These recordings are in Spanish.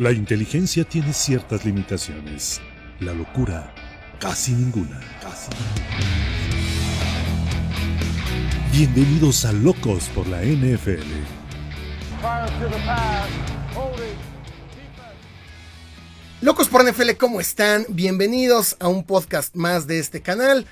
La inteligencia tiene ciertas limitaciones. La locura, casi ninguna. Casi Bienvenidos a Locos por la NFL. Locos por NFL, ¿cómo están? Bienvenidos a un podcast más de este canal.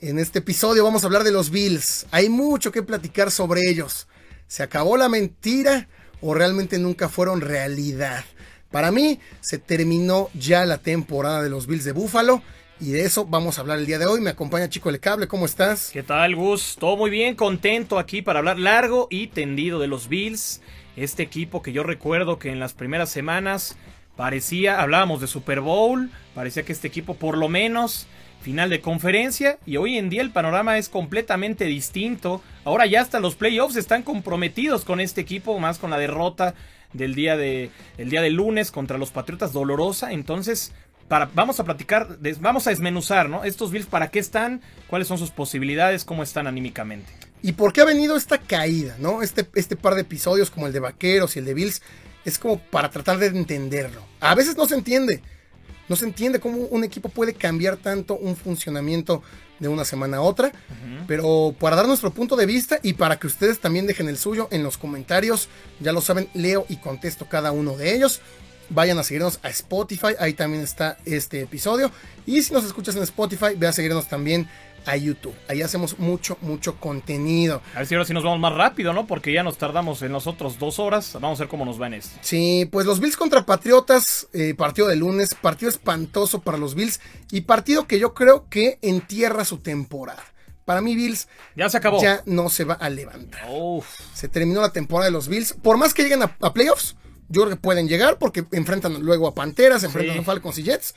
En este episodio vamos a hablar de los Bills. Hay mucho que platicar sobre ellos. ¿Se acabó la mentira o realmente nunca fueron realidad? Para mí se terminó ya la temporada de los Bills de Buffalo y de eso vamos a hablar el día de hoy. Me acompaña Chico El Cable, ¿cómo estás? ¿Qué tal, Gus? Todo muy bien, contento aquí para hablar largo y tendido de los Bills. Este equipo que yo recuerdo que en las primeras semanas parecía, hablábamos de Super Bowl, parecía que este equipo por lo menos final de conferencia y hoy en día el panorama es completamente distinto. Ahora ya hasta los playoffs están comprometidos con este equipo, más con la derrota del día de el día de lunes contra los Patriotas dolorosa, entonces para, vamos a platicar, vamos a desmenuzar, ¿no? Estos Bills, ¿para qué están? ¿Cuáles son sus posibilidades? ¿Cómo están anímicamente? ¿Y por qué ha venido esta caída, no? Este, este par de episodios como el de Vaqueros y el de Bills es como para tratar de entenderlo. A veces no se entiende. No se entiende cómo un equipo puede cambiar tanto un funcionamiento de una semana a otra. Pero para dar nuestro punto de vista y para que ustedes también dejen el suyo en los comentarios, ya lo saben, leo y contesto cada uno de ellos. Vayan a seguirnos a Spotify, ahí también está este episodio. Y si nos escuchas en Spotify, ve a seguirnos también a YouTube. Ahí hacemos mucho, mucho contenido. A ver si ahora sí nos vamos más rápido, ¿no? Porque ya nos tardamos en nosotros dos horas. Vamos a ver cómo nos va en esto. Sí, pues los Bills contra Patriotas, eh, partido de lunes, partido espantoso para los Bills y partido que yo creo que entierra su temporada. Para mí, Bills ya se acabó. Ya no se va a levantar. Se terminó la temporada de los Bills. Por más que lleguen a, playoffs, yo creo que pueden llegar porque enfrentan luego a Panteras, enfrentan a Falcons y Jets.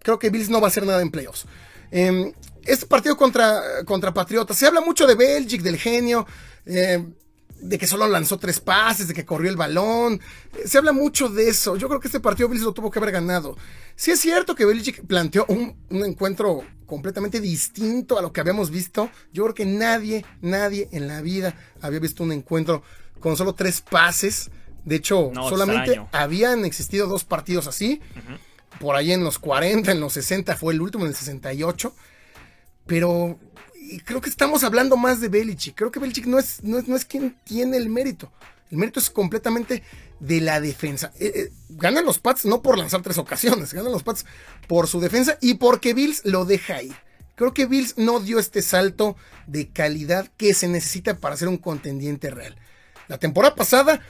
Creo que Bills no va a hacer nada en playoffs. Eh, este partido contra, contra Patriotas, se habla mucho de Belichick, del genio, eh, de que solo lanzó tres pases, de que corrió el balón. Eh, se habla mucho de eso. Yo creo que este partido Bills lo tuvo que haber ganado. Sí es cierto que Belichick planteó un, un, encuentro completamente distinto a lo que habíamos visto. Yo creo que nadie, nadie en la vida había visto un encuentro con solo tres pases. De hecho, solamente habían existido dos partidos así. Por ahí en los 40, en los 60 fue el último, en el 68. Pero creo que estamos hablando más de Belichick. Creo que Belichick no es, no es, quien tiene el mérito. El mérito es completamente de la defensa. Eh, eh, ganan los Pats no por lanzar tres ocasiones, ganan los Pats por su defensa y porque Bills lo deja ir. Creo que Bills no dio este salto de calidad que se necesita para ser un contendiente real. La temporada pasada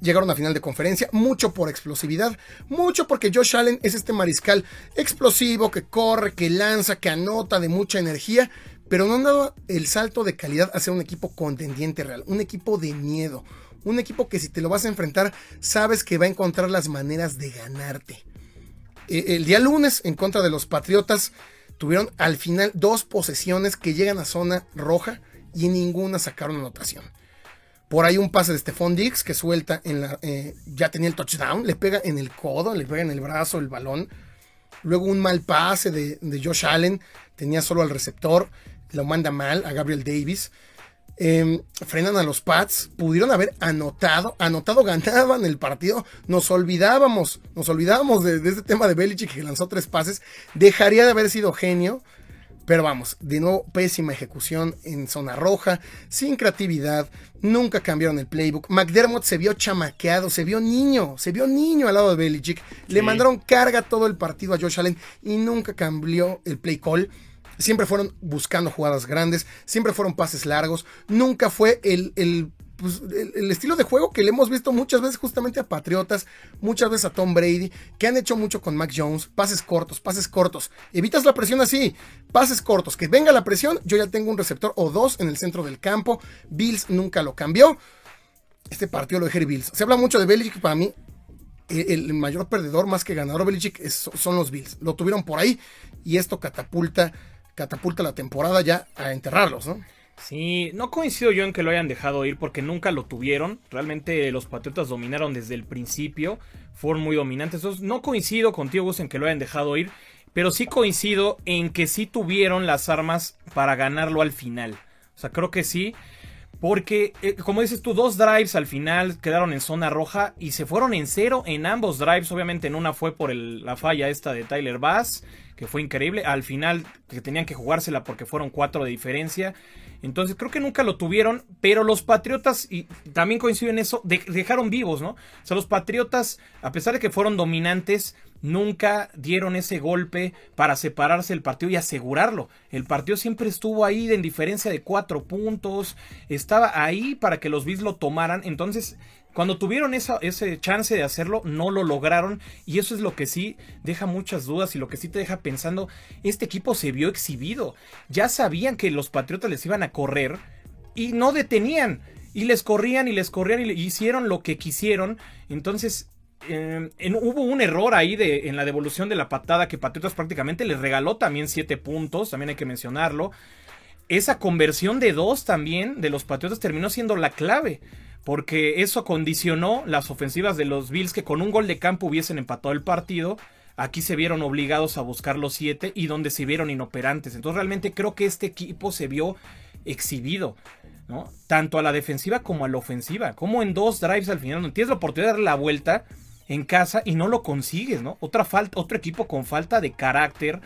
llegaron a final de conferencia, mucho por explosividad, mucho porque Josh Allen es este mariscal explosivo que corre, que lanza, que anota de mucha energía, pero no han dado el salto de calidad a ser un equipo contendiente real, un equipo de miedo, un equipo que si te lo vas a enfrentar sabes que va a encontrar las maneras de ganarte. E, el día lunes en contra de los Patriotas tuvieron al final dos posesiones que llegan a zona roja y en ninguna sacaron anotación. Por ahí un pase de Stephon Diggs que suelta en la. Eh, ya tenía el touchdown, le pega en el codo, le pega en el brazo el balón. Luego un mal pase de, Josh Allen, tenía solo al receptor, lo manda mal a Gabriel Davis. Em, frenan a los Pats, pudieron haber anotado, anotado, ganaban el partido. Nos olvidábamos, nos olvidábamos de, de este tema de Belichick que lanzó tres pases. Dejaría de haber sido genio pero vamos, de nuevo, pésima ejecución en zona roja, sin creatividad, nunca cambiaron el playbook. McDermott se vio chamaqueado, se vio niño, se vio niño al lado de Belichick. Le mandaron carga todo el partido a Josh Allen y nunca cambió el play call. Siempre fueron buscando jugadas grandes, siempre fueron pases largos, nunca fue el, el pues, el, estilo de juego que le hemos visto muchas veces justamente a Patriotas, muchas veces a Tom Brady, que han hecho mucho con Mac Jones, pases cortos, pases cortos. Evitas la presión así, pases cortos, que venga la presión, yo ya tengo un receptor o dos en el centro del campo. Bills nunca lo cambió. Este partido lo dejé Bills. Se habla mucho de Belichick, para mí el, mayor perdedor más que ganador Belichick son los Bills. Lo tuvieron por ahí y esto catapulta, catapulta la temporada ya a enterrarlos, ¿no? Sí, no coincido yo en que lo hayan dejado ir porque nunca lo tuvieron. Realmente los Patriotas dominaron desde el principio, fueron muy dominantes. No coincido contigo, Gus, en que lo hayan dejado ir, pero sí coincido en que sí tuvieron las armas para ganarlo al final. O sea, creo que sí. Porque, eh, como dices tú, dos drives al final quedaron en zona roja y se fueron en cero en ambos drives. Obviamente en una fue por la falla esta de Tyler Bass, que fue increíble. Al final que tenían que jugársela porque fueron cuatro de diferencia. Entonces creo que nunca lo tuvieron, pero los Patriotas, y también coincido en eso, dejaron vivos, ¿no? O sea, los Patriotas, a pesar de que fueron dominantes, nunca dieron ese golpe para separarse del partido y asegurarlo. El partido siempre estuvo ahí en diferencia de cuatro puntos, estaba ahí para que los Bills lo tomaran, entonces cuando tuvieron esa, ese chance de hacerlo, no lo lograron. Y eso es lo que sí deja muchas dudas y lo que sí te deja pensando, este equipo se vio exhibido. Ya sabían que los Patriotas les iban a correr y no detenían. Y les corrían y les corrían y hicieron lo que quisieron. Entonces, em, hubo un error ahí de, en la devolución de la patada que Patriotas prácticamente les regaló también 7 puntos, también hay que mencionarlo. Esa conversión de dos también de los Patriotas terminó siendo la clave porque eso condicionó las ofensivas de los Bills que con un gol de campo hubiesen empatado el partido. Aquí se vieron obligados a buscar los siete y donde se vieron inoperantes. Entonces realmente creo que este equipo se vio exhibido. ¿no? Tanto a la defensiva como a la ofensiva. Como en dos drives al final, no tienes la oportunidad de dar la vuelta en casa y no lo consigues, ¿no? Otra falta, otro equipo con falta de carácter,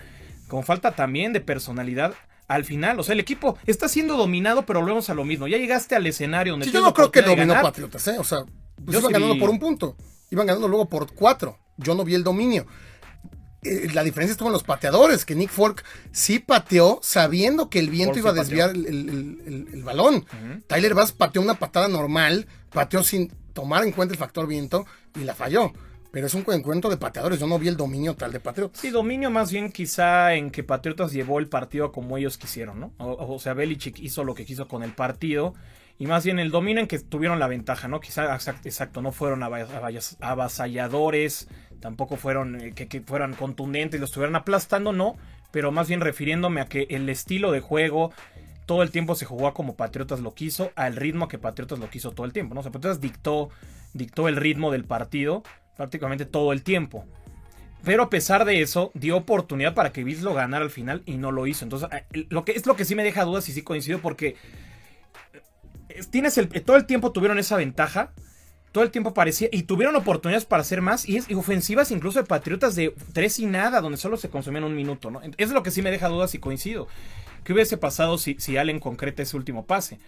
con falta también de personalidad al final. O sea, el equipo está siendo dominado, pero volvemos a lo mismo. Ya llegaste al escenario donde... Sí, yo no creo que dominó Patriotas, ¿eh? O sea, pues iban ganando por un punto. Iban ganando luego por cuatro. Yo no vi el dominio. Eh, la diferencia estuvo en los pateadores, que Nick Folk sí pateó sabiendo que el viento iba a desviar el, balón. Tyler Bass pateó una patada normal, pateó sin tomar en cuenta el factor viento y la falló. Pero es un encuentro de pateadores. Yo no vi el dominio tal de Patriotas. Sí, dominio más bien quizá en que Patriotas llevó el partido como ellos quisieron, ¿no? O, sea, Belichick hizo lo que quiso con el partido. Y más bien el dominio en que tuvieron la ventaja, ¿no? Quizá, exacto, no fueron avasalladores, tampoco fueron eh, que, fueran contundentes, los estuvieran aplastando, no. Pero más bien refiriéndome a que el estilo de juego, todo el tiempo se jugó como Patriotas lo quiso, al ritmo que Patriotas lo quiso todo el tiempo, ¿no? O sea, Patriotas dictó, dictó el ritmo del partido prácticamente todo el tiempo. Pero a pesar de eso, dio oportunidad para que Bills lo ganara al final y no lo hizo. Entonces, eh, lo que es lo que sí me deja dudas y sí coincido porque eh, tienes el, todo el tiempo tuvieron esa ventaja. Todo el tiempo parecía. Y tuvieron oportunidades para hacer más. Y, es, ofensivas incluso de Patriotas de tres y nada, donde solo se consumían un minuto. ¿no? Es lo que sí me deja dudas y coincido. ¿Qué hubiese pasado si, si Allen concreta ese último pase?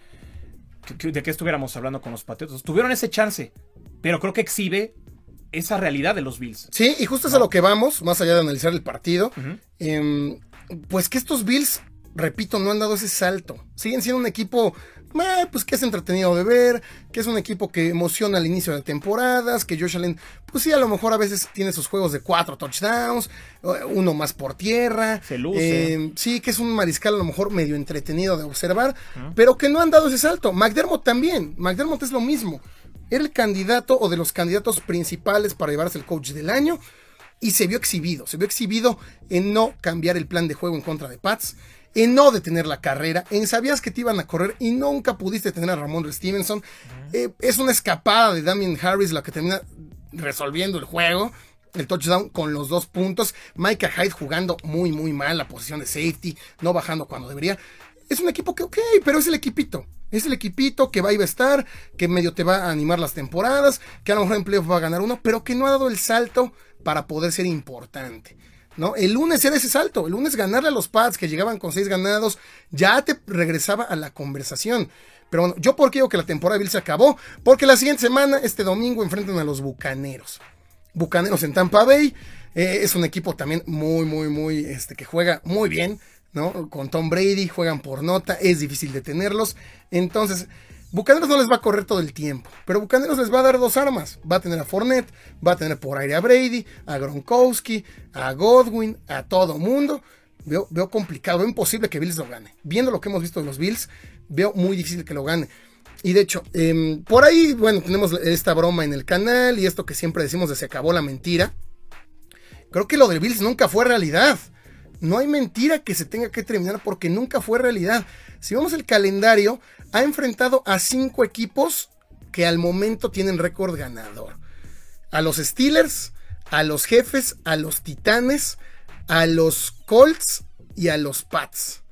¿De qué estuviéramos hablando con los Patriotas? Tuvieron ese chance. Pero creo que exhibe esa realidad de los Bills. Sí, y justo es a lo que vamos, más allá de analizar el partido. Em, pues que estos Bills, repito, no han dado ese salto. Siguen siendo un equipo, eh, pues que es entretenido de ver, que es un equipo que emociona al inicio de temporadas, que Josh Allen, pues sí, a lo mejor a veces tiene sus juegos de cuatro touchdowns, uno más por tierra. Se luce. Em, sí, que es un mariscal a lo mejor medio entretenido de observar, pero que no han dado ese salto. McDermott también, McDermott es lo mismo era el candidato o de los candidatos principales para llevarse el coach del año y se vio exhibido, se vio exhibido en no cambiar el plan de juego en contra de Pats, en no detener la carrera, en sabías que te iban a correr y nunca pudiste tener a Ramón Stevenson. Eh, es una escapada de Damien Harris la que termina resolviendo el juego. El touchdown con los dos puntos. Micah Hyde jugando muy, muy mal la posición de safety, no bajando cuando debería. Es un equipo que, ok, pero es el equipito. Es el equipito que va a a estar, que medio te va a animar las temporadas, que a lo mejor en playoff va a ganar uno, pero que no ha dado el salto para poder ser importante. ¿No? El lunes era ese salto, el lunes ganarle a los Pats que llegaban con seis ganados, ya te regresaba a la conversación. Pero bueno, yo por qué digo que la temporada Bill se acabó, porque la siguiente semana, este domingo, enfrentan a los Bucaneros. Bucaneros en Tampa Bay, eh, es un equipo también muy, muy, muy, este, que juega muy bien. ¿no? Con Tom Brady, juegan por nota, es difícil detenerlos. Entonces, Bucaneros no les va a correr todo el tiempo, pero Bucaneros les va a dar dos armas. Va a tener a Fournette, va a tener por aire a Brady, a Gronkowski, a Godwin, a todo mundo. Veo, veo complicado, veo imposible que Bills lo gane. Viendo lo que hemos visto de los Bills, veo muy difícil que lo gane. Y de hecho, em, por ahí, bueno, tenemos esta broma en el canal y esto que siempre decimos de se acabó la mentira. Creo que lo de Bills nunca fue realidad. No hay mentira que se tenga que terminar porque nunca fue realidad. Si vemos el calendario, ha enfrentado a cinco equipos que al momento tienen récord ganador. A los Steelers, a los Jefes, a los Titanes, a los Colts y a los Pats.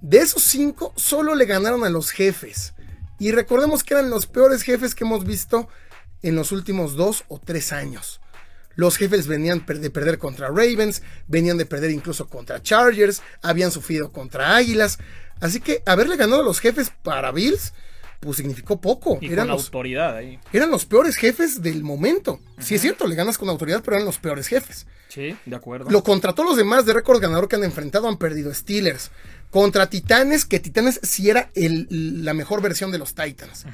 De esos cinco, solo le ganaron a los Jefes. Y recordemos que eran los peores jefes que hemos visto en los últimos dos o tres años. Los jefes venían de perder contra Ravens, venían de perder incluso contra Chargers, habían sufrido contra Águilas. Así que haberle ganado a los jefes para Bills, pues significó poco. Y eran con los, autoridad ahí. Eran los peores jefes del momento. Sí es cierto, le ganas con autoridad, pero eran los peores jefes. Sí, de acuerdo. Lo contra todos los demás de récord ganador que han enfrentado han perdido Steelers. Contra Titanes, que Titanes sí era el, la mejor versión de los Titans.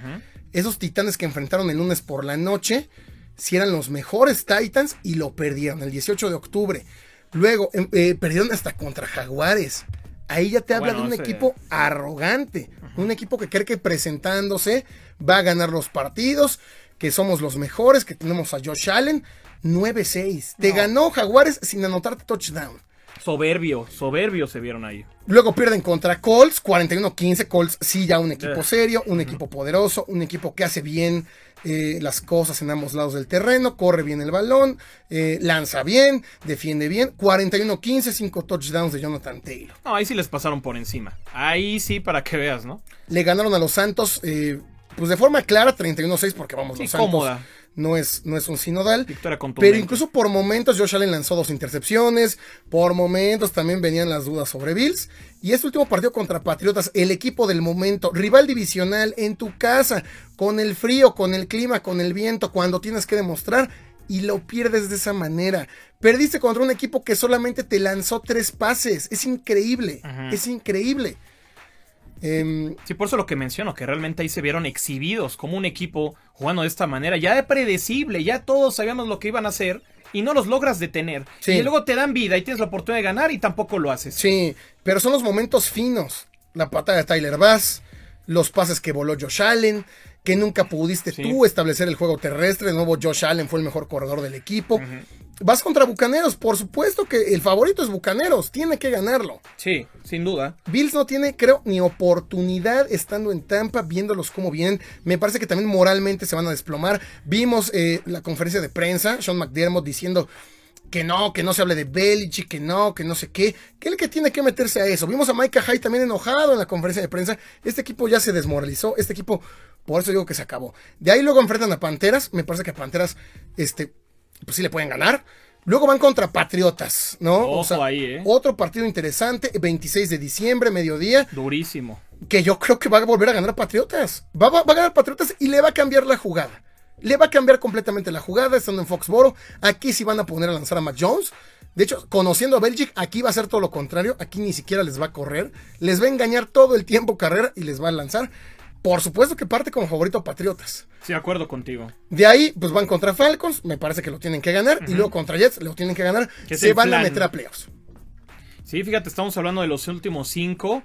Esos Titanes que enfrentaron el lunes por la noche, si eran los mejores Titans y lo perdieron el 18 de octubre. Luego em, eh, perdieron hasta contra Jaguares. Ahí ya te habla Bueno, de un equipo arrogante, un equipo que cree que presentándose va a ganar los partidos, que somos los mejores, que tenemos a Josh Allen. 9-6. Te No. ganó Jaguares sin anotarte touchdown. Soberbio, soberbio se vieron ahí. Luego pierden contra Colts, 41-15. Colts sí ya un equipo Eh. serio, un equipo poderoso, un equipo que hace bien eh, las cosas en ambos lados del terreno, corre bien el balón, eh, lanza bien, defiende bien. 41-15, 5 touchdowns de Jonathan Taylor. No, ahí sí les pasaron por encima. Ahí sí, para que veas, ¿no? Le ganaron a los Santos, eh, pues de forma clara, 31-6, porque vamos, Sí, los Santos cómoda. No es, no es un sinodal. Pero incluso por momentos Josh Allen lanzó dos intercepciones, por momentos también venían las dudas sobre Bills. Y este último partido contra Patriotas, el equipo del momento, rival divisional en tu casa, con el frío, con el clima, con el viento, cuando tienes que demostrar y lo pierdes de esa manera. Perdiste contra un equipo que solamente te lanzó tres pases. Es increíble, es increíble. Em, Sí, por eso lo que menciono, que realmente ahí se vieron exhibidos como un equipo jugando de esta manera, ya de predecible, ya todos sabíamos lo que iban a hacer y no los logras detener. Sí. Y luego te dan vida y tienes la oportunidad de ganar y tampoco lo haces. Sí, pero son los momentos finos. La patada de Tyler Bass, los pases que voló Josh Allen, que nunca pudiste Sí. tú establecer el juego terrestre. De nuevo, Josh Allen fue el mejor corredor del equipo. Vas contra Bucaneros, por supuesto que el favorito es Bucaneros, tiene que ganarlo. Sí, sin duda. Bills no tiene, creo, ni oportunidad estando en Tampa, viéndolos cómo vienen. Me parece que también moralmente se van a desplomar. Vimos eh, la conferencia de prensa, Sean McDermott diciendo que no, que no se hable de Belichick, que no, que no sé qué. Que el que tiene que meterse a eso. Vimos a Micah Hyde también enojado en la conferencia de prensa. Este equipo ya se desmoralizó. Este equipo, por eso digo que se acabó. De ahí luego enfrentan a Panteras. Me parece que a Panteras, este, pues sí le pueden ganar. Luego van contra Patriotas, ¿no? Ojo ahí, ¿eh? Otro partido interesante, 26 de diciembre, mediodía, Durísimo. que yo creo que va a volver a ganar Patriotas. Va, va- va a ganar Patriotas y le va a cambiar la jugada. Le va a cambiar completamente la jugada estando en Foxboro. Aquí sí van a poner a lanzar a Mac Jones. De hecho, conociendo a Belichick, aquí va a ser todo lo contrario. Aquí ni siquiera les va a correr. Les va a engañar todo el tiempo carrera y les va a lanzar. Por supuesto que parte como favorito a Patriotas. Sí, de acuerdo contigo. De ahí, pues van contra Falcons. Me parece que lo tienen que ganar. Y luego contra Jets lo tienen que ganar. Se van a meter a playoffs. Sí, fíjate, estamos hablando de los últimos cinco.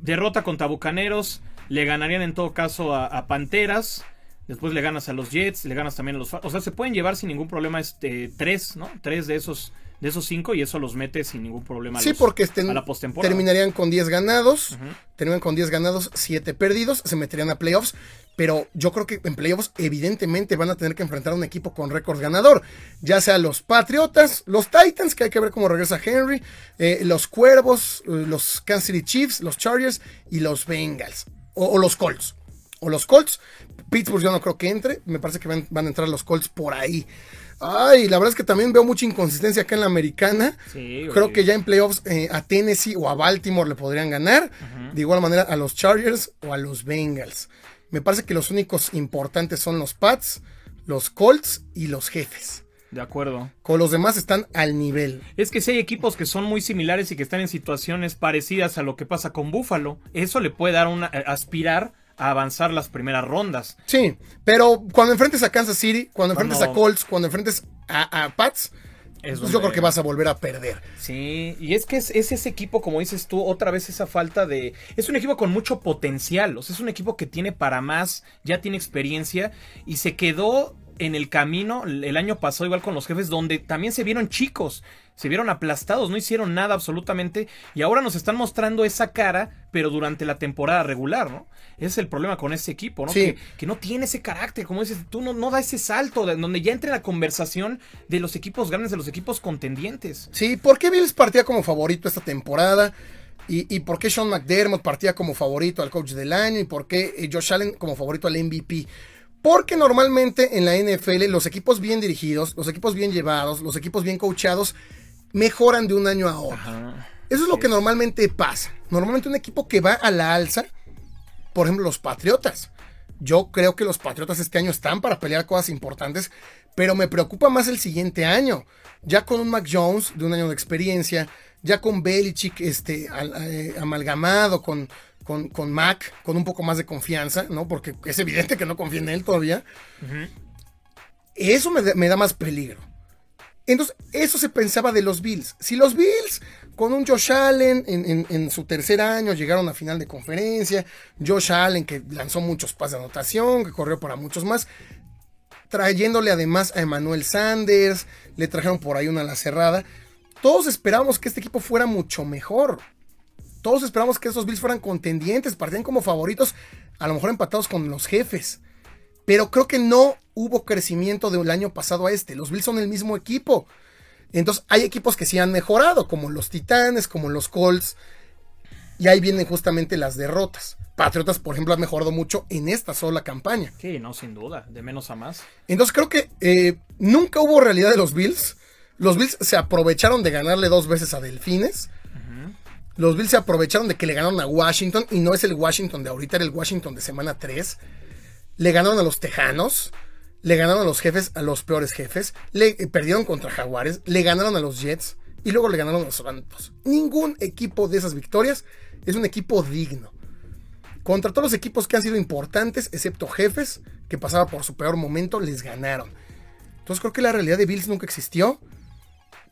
Derrota contra Bucaneros. Le ganarían en todo caso a, a Panteras. Después le ganas a los Jets, le ganas también a los... O sea, se pueden llevar sin ningún problema este tres, ¿no? Tres de esos, de esos cinco y eso los mete sin ningún problema Sí, los- porque estén- a la postemporada. terminarían con 10 ganados, terminan con 10 ganados, 7 perdidos, se meterían a playoffs, pero yo creo que en playoffs evidentemente van a tener que enfrentar a un equipo con récord ganador, ya sea los Patriotas, los Titans, que hay que ver cómo regresa Henry, eh, los Cuervos, eh, los Kansas City Chiefs, los Chargers y los Bengals, o, o los Colts. O los Colts, Pittsburgh yo no creo que entre, me parece que van, van a entrar los Colts por ahí. Ay, la verdad es que también veo mucha inconsistencia acá en la americana. Sí. Creo que ya en playoffs eh, a Tennessee o a Baltimore le podrían ganar. De igual manera a los Chargers o a los Bengals. Me parece que los únicos importantes son los Pats, los Colts y los Jefes. De acuerdo. Con los demás están al nivel. Es que si hay equipos que son muy similares y que están en situaciones parecidas a lo que pasa con Buffalo, eso le puede dar una eh, aspirar a avanzar las primeras rondas. Sí, pero cuando enfrentes a Kansas City, cuando enfrentes a Colts, cuando enfrentes a, a Pats, Es pues yo creo que vas a volver a perder. Sí, y es que es, es ese equipo, como dices tú, otra vez esa falta de... Es un equipo con mucho potencial, o sea, es un equipo que tiene para más, ya tiene experiencia y se quedó en el camino el año pasado igual con los jefes donde también se vieron chicos, se vieron aplastados, no hicieron nada absolutamente y ahora nos están mostrando esa cara, pero durante la temporada regular, ¿no? Ese es el problema con ese equipo, ¿no? Sí. Que, que no tiene ese carácter, como dices, tú no, no da ese salto, de- donde ya entre la conversación de los equipos grandes, de los equipos contendientes. Sí, ¿por qué Bills partía como favorito esta temporada? Y, por qué Sean McDermott partía como favorito al coach del año y por qué eh, Josh Allen como favorito al MVP. Porque normalmente en la NFL los equipos bien dirigidos, los equipos bien llevados, los equipos bien coachados mejoran de un año a otro. Eso es lo que normalmente pasa. Normalmente un equipo que va a la alza, por ejemplo los Patriotas. Yo creo que los Patriotas este año están para pelear cosas importantes, pero me preocupa más el siguiente año. Ya con un Mac Jones de un año de experiencia, ya con Belichick este, eh, amalgamado con, con, Mac, con un poco más de confianza, ¿no? Porque es evidente que no confía en él todavía. Eso me, da más peligro. Entonces, eso se pensaba de los Bills. Si los Bills, con un Josh Allen en, su tercer año, llegaron a final de conferencia, Josh Allen que lanzó muchos pases de anotación, que corrió para muchos más, trayéndole además a Emmanuel Sanders, le trajeron por ahí una a la cerrada. Todos esperábamos que este equipo fuera mucho mejor. Todos esperábamos que esos Bills fueran contendientes, partían como favoritos, a lo mejor empatados con los jefes. Pero creo que no hubo crecimiento del año pasado a este. Los Bills son el mismo equipo. Entonces hay equipos que sí han mejorado, como los Titanes, como los Colts. Y ahí vienen justamente las derrotas. Patriotas, por ejemplo, ha mejorado mucho en esta sola campaña. Sí, no, sin duda, de menos a más. Entonces creo que eh, nunca hubo realidad de los Bills. Los Bills se aprovecharon de ganarle dos veces a Delfines. Los Bills se aprovecharon de que le ganaron a Washington y no es el Washington de ahorita, era el Washington de semana 3. Le ganaron a los Tejanos, le ganaron a los jefes, a los peores jefes, le eh, perdieron contra Jaguares, le ganaron a los Jets y luego le ganaron a los Santos. Ningún equipo de esas victorias es un equipo digno. Contra todos los equipos que han sido importantes, excepto jefes, que pasaba por su peor momento, les ganaron. Entonces creo que la realidad de Bills nunca existió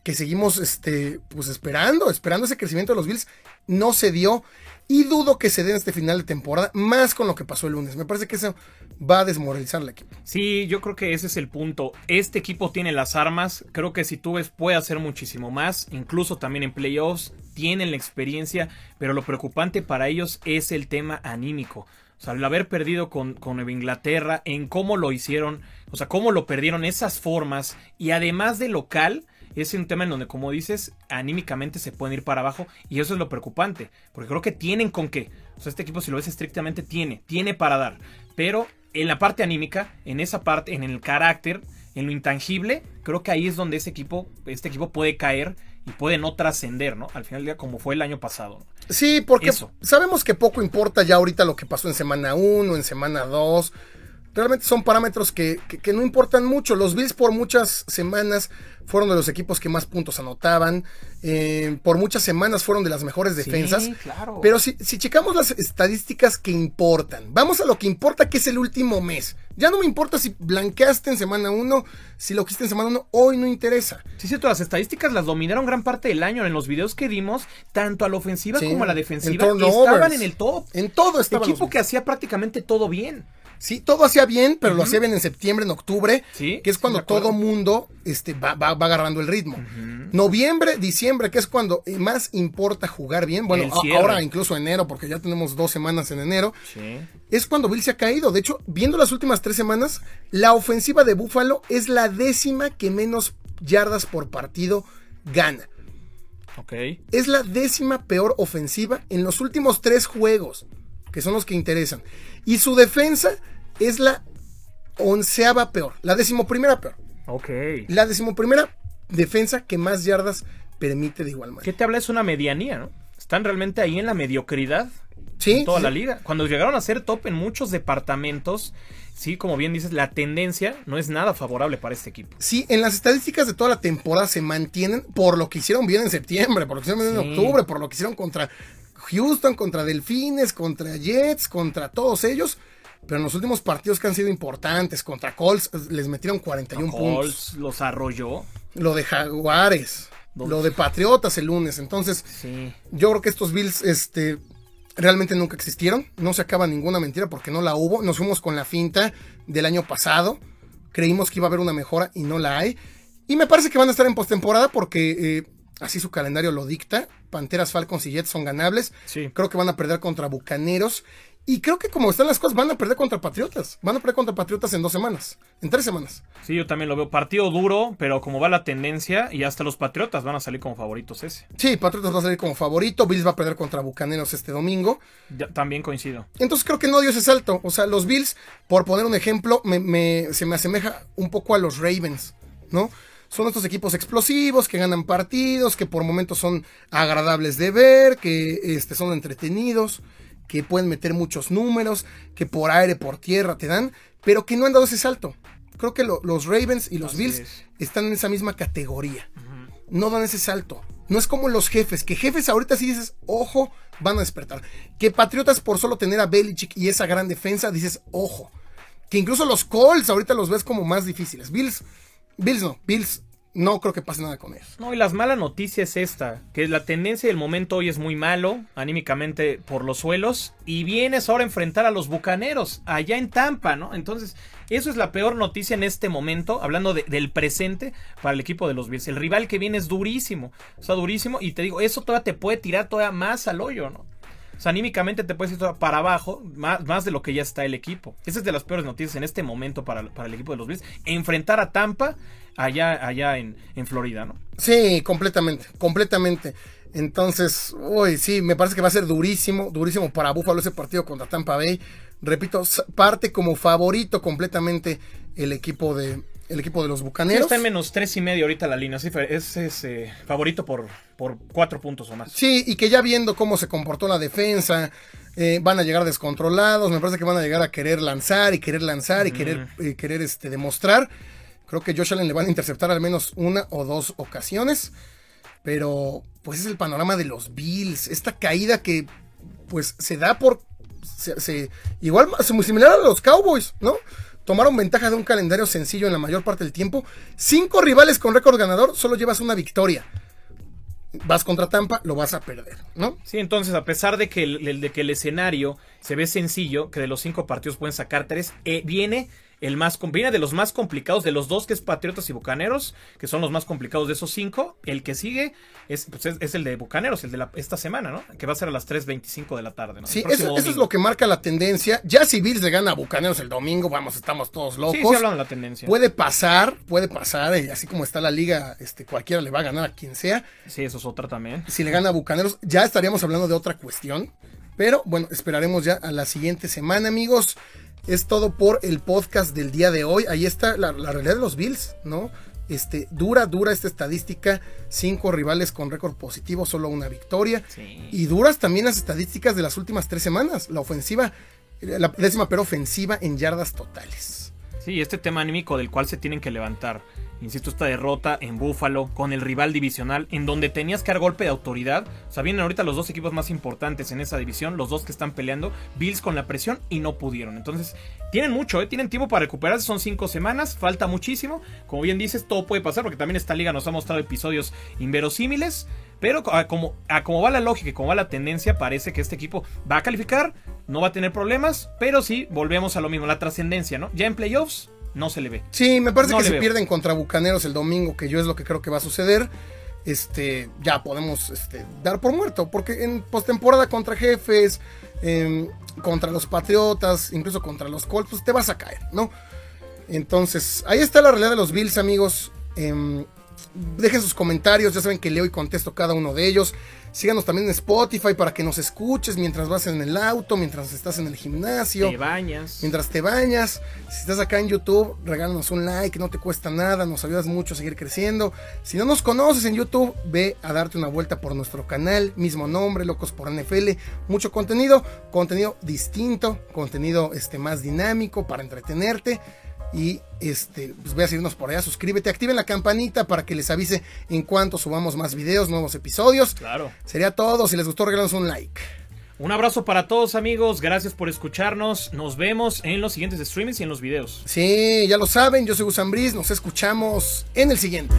que seguimos este, pues esperando, esperando ese crecimiento de los Bills. No se dio y dudo que se dé en este final de temporada, más con lo que pasó el lunes. Me parece que eso va a desmoralizar al equipo. Sí, yo creo que ese es el punto. Este equipo tiene las armas, creo que si tú ves puede hacer muchísimo más, incluso también en playoffs, tienen la experiencia, pero lo preocupante para ellos es el tema anímico. O sea, el haber perdido con, con Inglaterra, en cómo lo hicieron, o sea, cómo lo perdieron esas formas, y además de local, es un tema en donde, como dices, anímicamente se pueden ir para abajo y eso es lo preocupante, porque creo que tienen con qué. O sea, este equipo, si lo ves estrictamente, tiene, tiene para dar, pero en la parte anímica, en esa parte, en el carácter, en lo intangible, creo que ahí es donde ese equipo, este equipo puede caer y puede no trascender, ¿no? Al final del día, como fue el año pasado. Sí, porque sabemos que poco importa ya ahorita lo que pasó en semana 1, en semana 2 realmente son parámetros que, no importan mucho. Los Bills por muchas semanas fueron de los equipos que más puntos anotaban. Eh, por muchas semanas fueron de las mejores defensas. claro. Pero si, si checamos las estadísticas que importan, vamos a lo que importa que es el último mes. Ya no me importa si blanqueaste en semana 1, si lo quiste en semana 1, hoy no interesa. Sí, cierto, las estadísticas las dominaron gran parte del año en los videos que dimos, tanto a la ofensiva como a la defensiva. Estaban en el top. En todo estaba. Equipo que hacía prácticamente todo bien. Sí, todo hacía bien, pero lo hacía bien en septiembre, en octubre, que es cuando todo mundo este, va, va, agarrando el ritmo. Noviembre, diciembre, que es cuando más importa jugar bien. Bueno, ahora incluso enero, porque ya tenemos dos semanas en enero. Es cuando Bill se ha caído. De hecho, viendo las últimas tres semanas, la ofensiva de Buffalo es la décima que menos yardas por partido gana. Ok. Es la décima peor ofensiva en los últimos tres juegos, que son los que interesan. Y su defensa es la onceava peor, la decimoprimera peor. Ok. La decimoprimera defensa que más yardas permite de igual manera. ¿Qué te habla? Es una medianía, ¿no? Están realmente ahí en la mediocridad. Sí. En toda la liga. Cuando llegaron a ser top en muchos departamentos, sí, como bien dices, la tendencia no es nada favorable para este equipo. Sí, en las estadísticas de toda la temporada se mantienen por lo que hicieron bien en septiembre, por lo que hicieron bien en octubre, por lo que hicieron contra Houston, contra Delfines, contra Jets, contra todos ellos. Pero en los últimos partidos que han sido importantes, contra Colts, les metieron 41 puntos. Colts los arrolló. Lo de Jaguares, lo de Patriotas el lunes. Entonces, yo creo que estos Bills este, realmente nunca existieron. No se acaba ninguna mentira porque no la hubo. Nos fuimos con la finta del año pasado. Creímos que iba a haber una mejora y no la hay. Y me parece que van a estar en postemporada porque eh, así su calendario lo dicta. Panteras, Falcons y Jets son ganables. Creo que van a perder contra Bucaneros Y creo que como están las cosas, van a perder contra Patriotas. Van a perder contra Patriotas en dos semanas, en tres semanas. Sí, yo también lo veo. Partido duro, pero como va la tendencia, y hasta los Patriotas van a salir como favoritos ese. Sí, Patriotas va a salir como favorito. Bills va a perder contra Bucaneros este domingo. también coincido. Entonces creo que no dio ese salto. O sea, los Bills, por poner un ejemplo, se me asemeja un poco a los Ravens, ¿no? son estos equipos explosivos que ganan partidos, que por momentos son agradables de ver, que este, son entretenidos que pueden meter muchos números, que por aire, por tierra te dan, pero que no han dado ese salto. Creo que los Ravens y los Bills están en esa misma categoría. No dan ese salto. No es como los jefes, que jefes ahorita sí dices, ojo, van a despertar. Que Patriotas por solo tener a Belichick y esa gran defensa, dices, ojo. Que incluso los Colts ahorita los ves como más difíciles. Bills, Bills no, Bills no creo que pase nada con ellos. No, y las malas noticias es esta, que la tendencia del momento hoy es muy malo, anímicamente por los suelos, y vienes ahora a enfrentar a los Bucaneros, allá en Tampa, ¿no? Entonces, eso es la peor noticia en este momento, hablando del presente para el equipo de los Bills. El rival que viene es durísimo, sea, durísimo, y te digo, eso todavía te puede tirar todavía más al hoyo, ¿no? O sea, anímicamente te puedes ir para abajo, más, más, de lo que ya está el equipo. Esa es de las peores noticias en este momento para, para el equipo de los Bills. Enfrentar a Tampa allá, allá en, en Florida, ¿no? Sí, completamente, completamente. Entonces, uy, sí, me parece que va a ser durísimo, durísimo para Buffalo ese partido contra Tampa Bay. Repito, parte como favorito completamente el equipo de, el equipo de los Bucaneros. está en menos tres y medio ahorita la línea, sí, es, es eh, favorito por, por cuatro puntos o más. Sí, y que ya viendo cómo se comportó la defensa, eh, van a llegar descontrolados, me parece que van a llegar a querer lanzar y querer lanzar y querer, eh, querer este, demostrar. Creo que Josh Allen le van a interceptar al menos una o dos ocasiones. Pero, pues es el panorama de los Bills. Esta caída que, pues, se da por. Se, igual, muy similar a los Cowboys, ¿no? Tomaron ventaja de un calendario sencillo en la mayor parte del tiempo. Cinco rivales con récord ganador, solo llevas una victoria vas contra Tampa, lo vas a perder, ¿no? Sí, entonces a pesar de que el, de que el escenario se ve sencillo, que de los cinco partidos pueden sacar tres, eh, viene el más viene de los más complicados de los dos que es Patriotas y Bucaneros, que son los más complicados de esos cinco. El que sigue es, pues es, el de Bucaneros, el de la, esta semana, ¿no? Que va a ser a las 3.25 de la tarde, ¿no? Sí, eso, es lo que marca la tendencia. Ya si Bills le gana a Bucaneros el domingo, vamos, estamos todos locos. Sí, sí hablan de la tendencia. Puede pasar, puede pasar, y así como está la liga, este, cualquiera le va a ganar a quien sea. Sí, eso es otra también. Si le gana a Bucaneros, ya estaríamos hablando de otra cuestión. Pero bueno, esperaremos ya a la siguiente semana, amigos. Es todo por el podcast del día de hoy. Ahí está la, realidad de los Bills, ¿no? Este, dura, dura esta estadística. Cinco rivales con récord positivo, solo una victoria. Y duras también las estadísticas de las últimas tres semanas. La ofensiva, la décima pero ofensiva en yardas totales. Sí, este tema anímico del cual se tienen que levantar insisto, esta derrota en Búfalo con el rival divisional, en donde tenías que dar golpe de autoridad. O sea, vienen ahorita los dos equipos más importantes en esa división, los dos que están peleando, Bills con la presión y no pudieron. Entonces, tienen mucho, ¿eh? tienen tiempo para recuperarse, son cinco semanas, falta muchísimo. Como bien dices, todo puede pasar, porque también esta liga nos ha mostrado episodios inverosímiles. Pero a como, a como va la lógica y como va la tendencia, parece que este equipo va a calificar, no va a tener problemas, pero sí, volvemos a lo mismo, la trascendencia, ¿no? Ya en playoffs, no se le ve. Sí, me parece que si pierden contra Bucaneros el domingo, que yo es lo que creo que va a suceder, este, ya podemos este, dar por muerto, porque en postemporada contra jefes, em, contra los Patriotas, incluso contra los Colts, pues te vas a caer, ¿no? Entonces, ahí está la realidad de los Bills, amigos. Em, dejen sus comentarios, ya saben que leo y contesto cada uno de ellos. Síganos también en Spotify para que nos escuches mientras vas en el auto, mientras estás en el gimnasio. Te bañas. Mientras te bañas. Si estás acá en YouTube, regálanos un like, no te cuesta nada, nos ayudas mucho a seguir creciendo. Si no nos conoces en YouTube, ve a darte una vuelta por nuestro canal, mismo nombre, Locos por NFL. Mucho contenido, contenido distinto, contenido este, más dinámico para entretenerte. Y este, pues ve a seguirnos por allá, suscríbete, activen la campanita para que les avise en cuanto subamos más videos, nuevos episodios. Claro. Sería todo. Si les gustó, regálanos un like. Un abrazo para todos amigos, gracias por escucharnos. Nos vemos en los siguientes streamings y en los videos. Sí, ya lo saben, yo soy Gusambris, nos escuchamos en el siguiente.